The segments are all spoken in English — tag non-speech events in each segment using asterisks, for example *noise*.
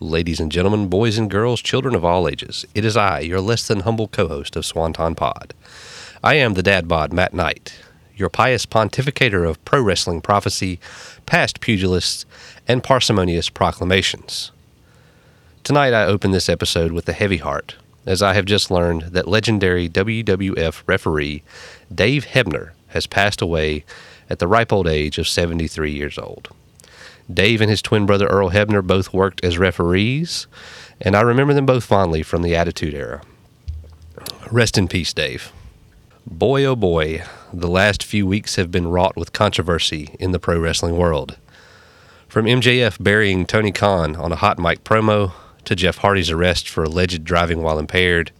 Ladies and gentlemen, boys and girls, children of all ages, it is I, your less than humble co host of Swanton Pod. I am the dad bod, Matt Knight, your pious pontificator of pro wrestling prophecy, past pugilists, and parsimonious proclamations. Tonight I open this episode with a heavy heart, as I have just learned that legendary WWF referee Dave Hebner has passed away at the ripe old age of 73 years old. Dave and his twin brother Earl Hebner both worked as referees, and I remember them both fondly from the Attitude Era. Rest in peace, Dave. Boy, oh boy, the last few weeks have been wrought with controversy in the pro wrestling world. From MJF burying Tony Khan on a hot mic promo to Jeff Hardy's arrest for alleged driving while impaired,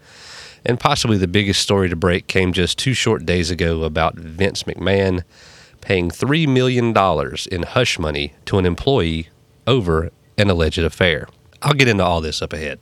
and possibly the biggest story to break came just two short days ago about Vince McMahon paying $3 million in hush money to an employee over an alleged affair. I'll get into all this up ahead.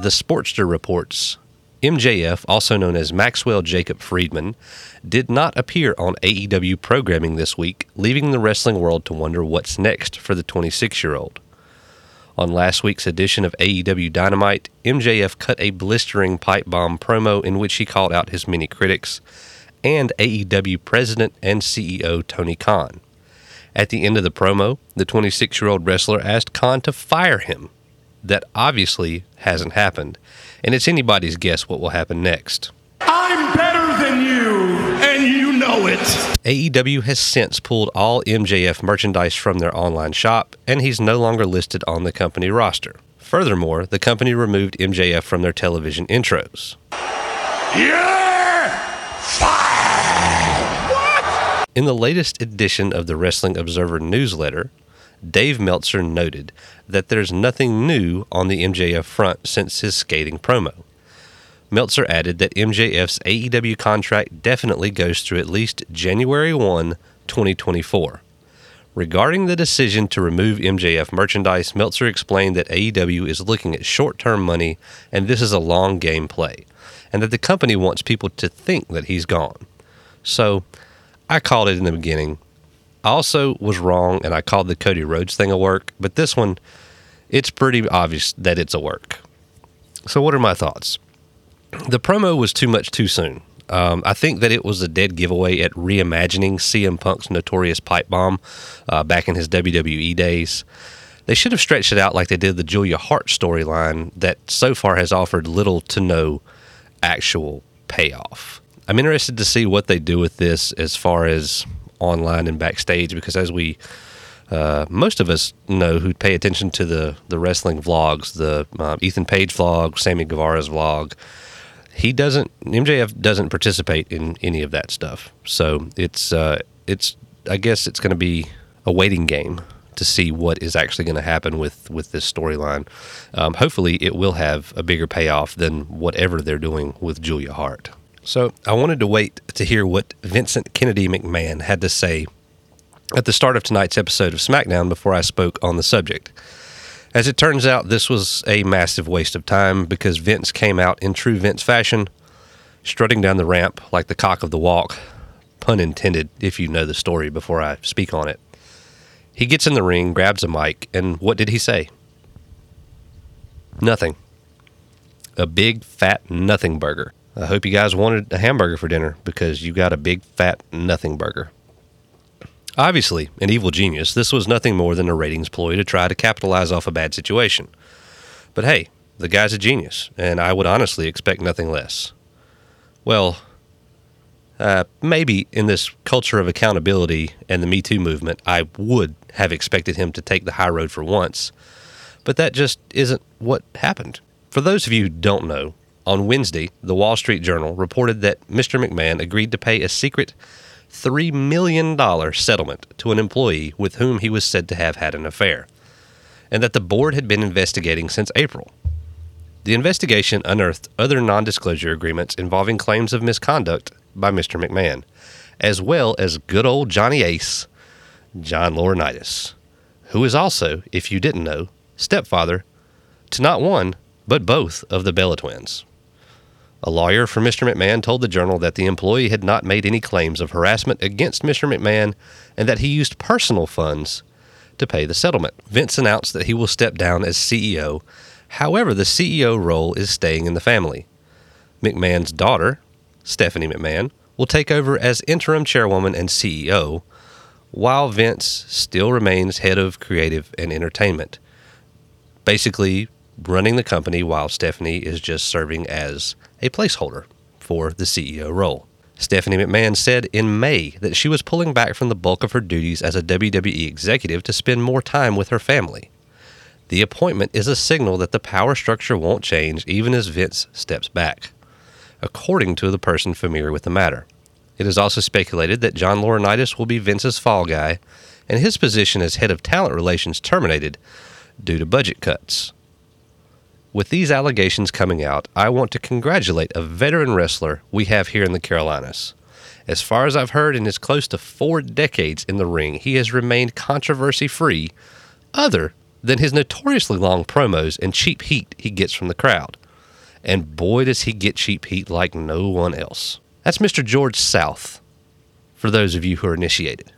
The Sportster reports MJF, also known as Maxwell Jacob Friedman, did not appear on AEW programming this week, leaving the wrestling world to wonder what's next for the 26 year old. On last week's edition of AEW Dynamite, MJF cut a blistering pipe bomb promo in which he called out his many critics and AEW president and CEO Tony Khan. At the end of the promo, the 26 year old wrestler asked Khan to fire him that obviously hasn't happened, and it's anybody's guess what will happen next. I'm better than you, and you know it. AEW has since pulled all MJF merchandise from their online shop, and he's no longer listed on the company roster. Furthermore, the company removed MJF from their television intros. In the latest edition of the Wrestling Observer newsletter, Dave Meltzer noted that there's nothing new on the MJF front since his skating promo. Meltzer added that MJF's AEW contract definitely goes through at least January 1, 2024. Regarding the decision to remove MJF merchandise, Meltzer explained that AEW is looking at short term money and this is a long game play, and that the company wants people to think that he's gone. So, I called it in the beginning Also was wrong and I called the Cody Rhodes thing a work, but this one, it's pretty obvious that it's a work. So, what are my thoughts? The promo was too much too soon. Um, I think that it was a dead giveaway at reimagining CM Punk's notorious pipe bomb uh, back in his WWE days. They should have stretched it out like they did the Julia Hart storyline that so far has offered little to no actual payoff. I'm interested to see what they do with this as far as online and backstage because as we uh, most of us know who pay attention to the the wrestling vlogs, the uh, Ethan Page vlog, Sammy Guevara's vlog. He doesn't MJF doesn't participate in any of that stuff. So it's uh, it's I guess it's going to be a waiting game to see what is actually going to happen with with this storyline. Um, hopefully, it will have a bigger payoff than whatever they're doing with Julia Hart. So I wanted to wait to hear what Vincent Kennedy McMahon had to say at the start of tonight's episode of SmackDown before I spoke on the subject. As it turns out, this was a massive waste of time because Vince came out in true Vince fashion, strutting down the ramp like the cock of the walk, pun intended if you know the story before I speak on it. He gets in the ring, grabs a mic, and what did he say? Nothing. A big, fat nothing burger. I hope you guys wanted a hamburger for dinner because you got a big fat nothing burger. Obviously, an evil genius, this was nothing more than a ratings ploy to try to capitalize off a bad situation. But hey, the guy's a genius, and I would honestly expect nothing less. Well, uh, maybe in this culture of accountability and the Me Too movement, I would have expected him to take the high road for once, but that just isn't what happened. For those of you who don't know, on Wednesday, the Wall Street Journal reported that Mr. McMahon agreed to pay a secret $3 million settlement to an employee with whom he was said to have had an affair, and that the board had been investigating since April. The investigation unearthed other non disclosure agreements involving claims of misconduct by Mr. McMahon, as well as good old Johnny Ace, John Laurinaitis, who is also, if you didn't know, stepfather to not one, but both of the Bella twins. A lawyer for Mr. McMahon told the Journal that the employee had not made any claims of harassment against Mr. McMahon and that he used personal funds to pay the settlement. Vince announced that he will step down as CEO. However, the CEO role is staying in the family. McMahon's daughter, Stephanie McMahon, will take over as interim chairwoman and CEO, while Vince still remains head of creative and entertainment. Basically, running the company while Stephanie is just serving as a placeholder for the CEO role. Stephanie McMahon said in May that she was pulling back from the bulk of her duties as a WWE executive to spend more time with her family. The appointment is a signal that the power structure won't change even as Vince steps back, according to the person familiar with the matter. It is also speculated that John Laurinaitis will be Vince's fall guy and his position as head of talent relations terminated due to budget cuts. With these allegations coming out, I want to congratulate a veteran wrestler we have here in the Carolinas. As far as I've heard, in his close to four decades in the ring, he has remained controversy free, other than his notoriously long promos and cheap heat he gets from the crowd. And boy, does he get cheap heat like no one else. That's Mr. George South, for those of you who are initiated.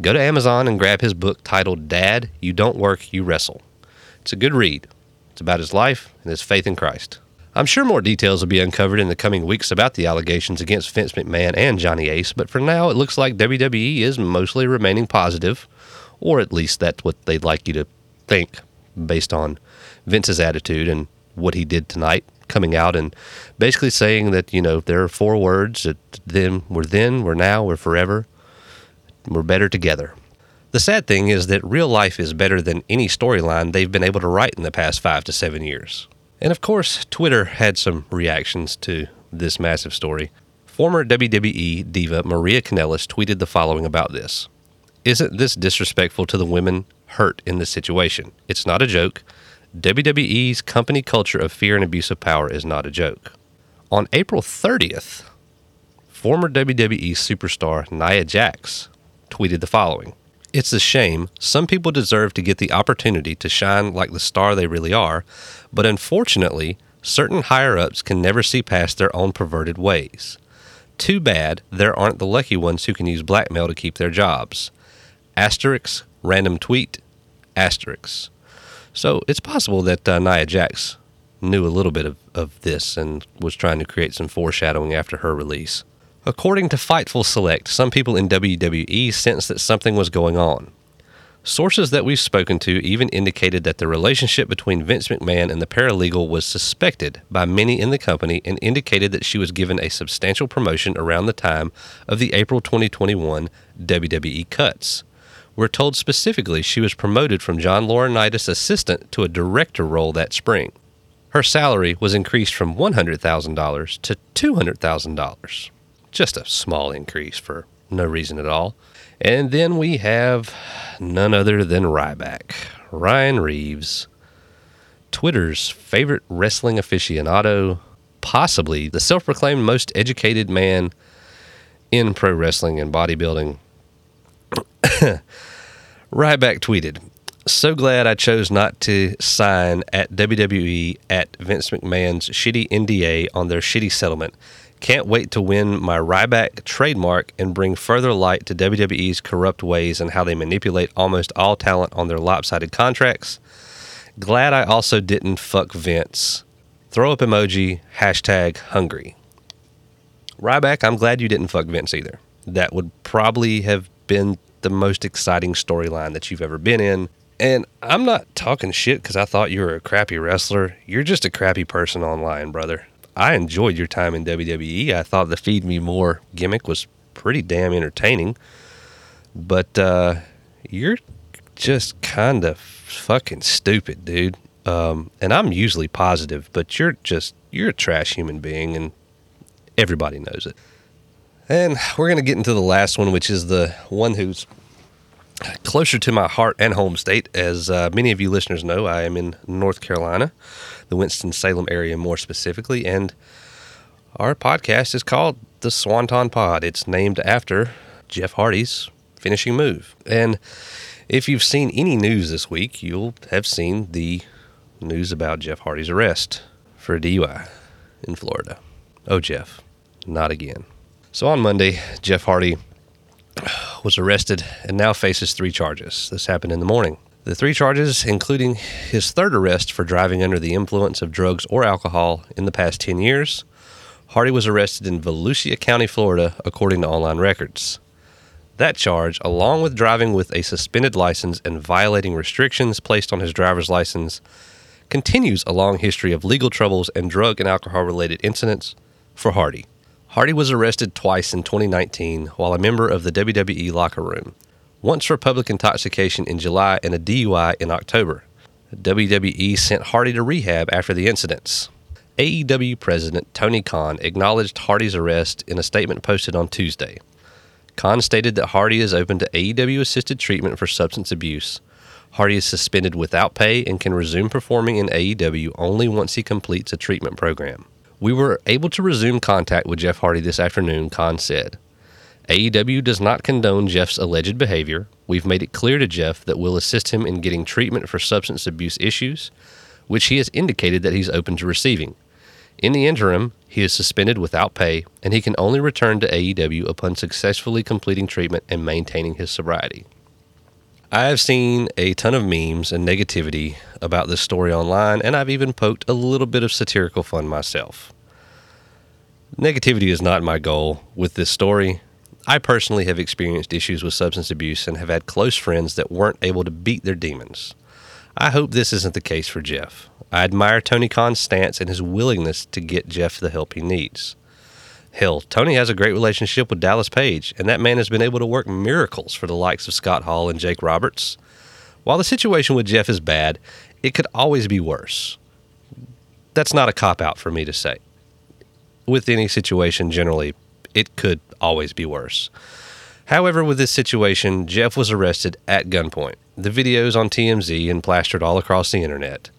Go to Amazon and grab his book titled Dad, You Don't Work, You Wrestle. It's a good read. It's about his life and his faith in Christ. I'm sure more details will be uncovered in the coming weeks about the allegations against Vince McMahon and Johnny Ace, but for now it looks like WWE is mostly remaining positive, or at least that's what they'd like you to think based on Vince's attitude and what he did tonight, coming out and basically saying that, you know, there are four words that then we're then, we're now, we're forever, we're better together. The sad thing is that real life is better than any storyline they've been able to write in the past five to seven years. And of course, Twitter had some reactions to this massive story. Former WWE diva Maria Kanellis tweeted the following about this Isn't this disrespectful to the women hurt in this situation? It's not a joke. WWE's company culture of fear and abuse of power is not a joke. On April 30th, former WWE superstar Nia Jax tweeted the following it's a shame. Some people deserve to get the opportunity to shine like the star they really are, but unfortunately, certain higher ups can never see past their own perverted ways. Too bad there aren't the lucky ones who can use blackmail to keep their jobs. Asterix, random tweet, Asterix. So it's possible that uh, Nia Jax knew a little bit of, of this and was trying to create some foreshadowing after her release. According to Fightful Select, some people in WWE sensed that something was going on. Sources that we've spoken to even indicated that the relationship between Vince McMahon and the paralegal was suspected by many in the company and indicated that she was given a substantial promotion around the time of the April 2021 WWE cuts. We're told specifically she was promoted from John Laurinaitis' assistant to a director role that spring. Her salary was increased from $100,000 to $200,000 just a small increase for no reason at all. And then we have none other than Ryback, Ryan Reeves, Twitter's favorite wrestling aficionado, possibly the self proclaimed most educated man in pro wrestling and bodybuilding. *coughs* Ryback tweeted, So glad I chose not to sign at WWE at Vince McMahon's shitty NDA on their shitty settlement. Can't wait to win my Ryback trademark and bring further light to WWE's corrupt ways and how they manipulate almost all talent on their lopsided contracts. Glad I also didn't fuck Vince. Throw up emoji, hashtag hungry. Ryback, I'm glad you didn't fuck Vince either. That would probably have been the most exciting storyline that you've ever been in. And I'm not talking shit because I thought you were a crappy wrestler. You're just a crappy person online, brother. I enjoyed your time in WWE. I thought the Feed Me More gimmick was pretty damn entertaining. But uh, you're just kind of fucking stupid, dude. Um, and I'm usually positive, but you're just you're a trash human being, and everybody knows it. And we're gonna get into the last one, which is the one who's closer to my heart and home state. As uh, many of you listeners know, I am in North Carolina, the Winston-Salem area more specifically, and our podcast is called the Swanton Pod. It's named after Jeff Hardy's finishing move. And if you've seen any news this week, you'll have seen the news about Jeff Hardy's arrest for a DUI in Florida. Oh, Jeff, not again. So on Monday, Jeff Hardy was arrested and now faces three charges. This happened in the morning. The three charges, including his third arrest for driving under the influence of drugs or alcohol in the past 10 years, Hardy was arrested in Volusia County, Florida, according to online records. That charge, along with driving with a suspended license and violating restrictions placed on his driver's license, continues a long history of legal troubles and drug and alcohol related incidents for Hardy. Hardy was arrested twice in 2019 while a member of the WWE locker room, once for public intoxication in July and a DUI in October. WWE sent Hardy to rehab after the incidents. AEW President Tony Khan acknowledged Hardy's arrest in a statement posted on Tuesday. Khan stated that Hardy is open to AEW assisted treatment for substance abuse. Hardy is suspended without pay and can resume performing in AEW only once he completes a treatment program. We were able to resume contact with Jeff Hardy this afternoon, Khan said. AEW does not condone Jeff's alleged behavior. We've made it clear to Jeff that we'll assist him in getting treatment for substance abuse issues, which he has indicated that he's open to receiving. In the interim, he is suspended without pay, and he can only return to AEW upon successfully completing treatment and maintaining his sobriety. I have seen a ton of memes and negativity about this story online, and I've even poked a little bit of satirical fun myself. Negativity is not my goal with this story. I personally have experienced issues with substance abuse and have had close friends that weren't able to beat their demons. I hope this isn't the case for Jeff. I admire Tony Khan's stance and his willingness to get Jeff the help he needs. Hell, Tony has a great relationship with Dallas Page, and that man has been able to work miracles for the likes of Scott Hall and Jake Roberts. While the situation with Jeff is bad, it could always be worse. That's not a cop out for me to say. With any situation, generally, it could always be worse. However, with this situation, Jeff was arrested at gunpoint. The videos on TMZ and plastered all across the internet.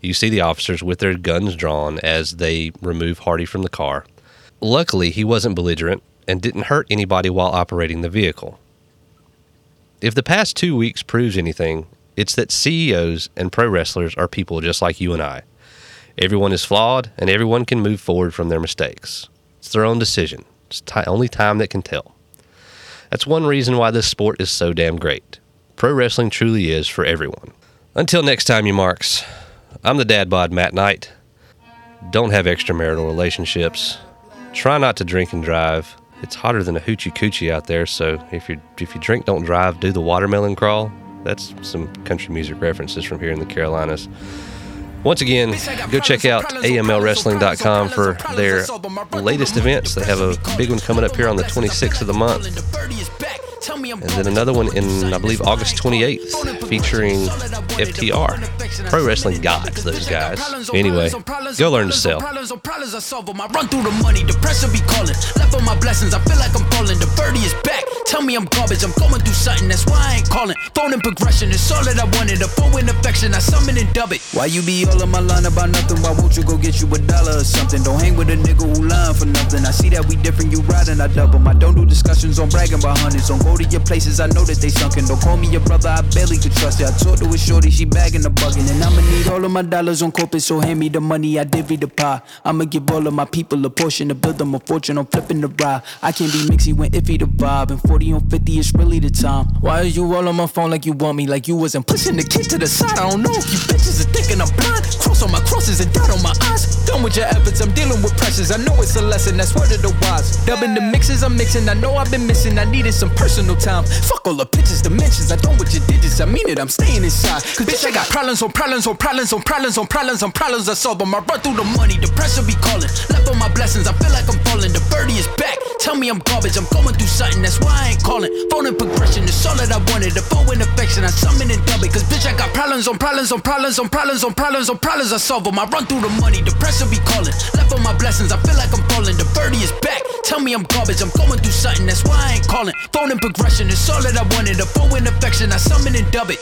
You see the officers with their guns drawn as they remove Hardy from the car. Luckily, he wasn't belligerent and didn't hurt anybody while operating the vehicle. If the past two weeks proves anything, it's that CEOs and pro wrestlers are people just like you and I. Everyone is flawed, and everyone can move forward from their mistakes. It's their own decision. It's t- only time that can tell. That's one reason why this sport is so damn great. Pro wrestling truly is for everyone. Until next time, you marks, I'm the dad bod Matt Knight. Don't have extramarital relationships. Try not to drink and drive. It's hotter than a hoochie coochie out there, so if you if you drink, don't drive. Do the watermelon crawl. That's some country music references from here in the Carolinas. Once again, go check out amlwrestling.com for their latest events. They have a big one coming up here on the 26th of the month. And then another one in, I believe, August 28th, featuring FTR. Pro Wrestling Gods, those guys. Anyway, go learn to sell. Run through the money, the pressure be calling. Left on my blessings, I feel like I'm falling. The birdie is back. Tell me I'm garbage, I'm going through something, that's why I ain't calling. Phone in progression, it's all that I wanted. A phone in affection, I summon and dub it. Why you be all in my line about nothing? Why won't you go get you a dollar or something? Don't hang with a nigga who lying for nothing. I see that we different, you riding, I double. I don't do discussions on bragging about hundreds. Don't go to your places, I know that they sunken. Don't call me your brother, I barely could trust it. I talked to a shorty, she bagging the bugging. And I'ma need all of my dollars on corporate, so hand me the money, I divvy the pie. I'ma give all of my people a portion to build them a fortune I'm flipping the ride. I can't be mixy when iffy the vibe, and 40 on 50 is really the time. Why are you all on my phone like you want me, like you wasn't pushing the kids to the side? I don't know if you bitches are thinking I'm blind. Cross on my crosses and dot on my eyes. Done with your efforts, I'm dealing with pressures. I know it's a lesson, that's word of the wise. Dubbing the mixes I'm mixing, I know I've been missing. I needed some personal time. Fuck all the pictures, dimensions. I don't with your digits, I mean it, I'm staying inside. Cause bitch, I got problems on problems on problems on problems on problems on problems I solve them. I run through the money, the pressure be calling. Left on my blessings, I feel like I'm falling. The birdie is back. Tell me I'm garbage, I'm going through something, that's why I ain't calling. Phone in progression, it's all that I wanted. The phone in affection, I summon and dub it. Cause bitch, I got problems on problems on problems on problems on problems on problems I solve them. I run through the money, the pressure be calling. Left on my blessings, I feel like I'm falling. The birdie is back. Tell me I'm garbage, I'm going through something, that's why I ain't calling. Phone and progression, it's all that I wanted. A phone in affection, I summon and dub it.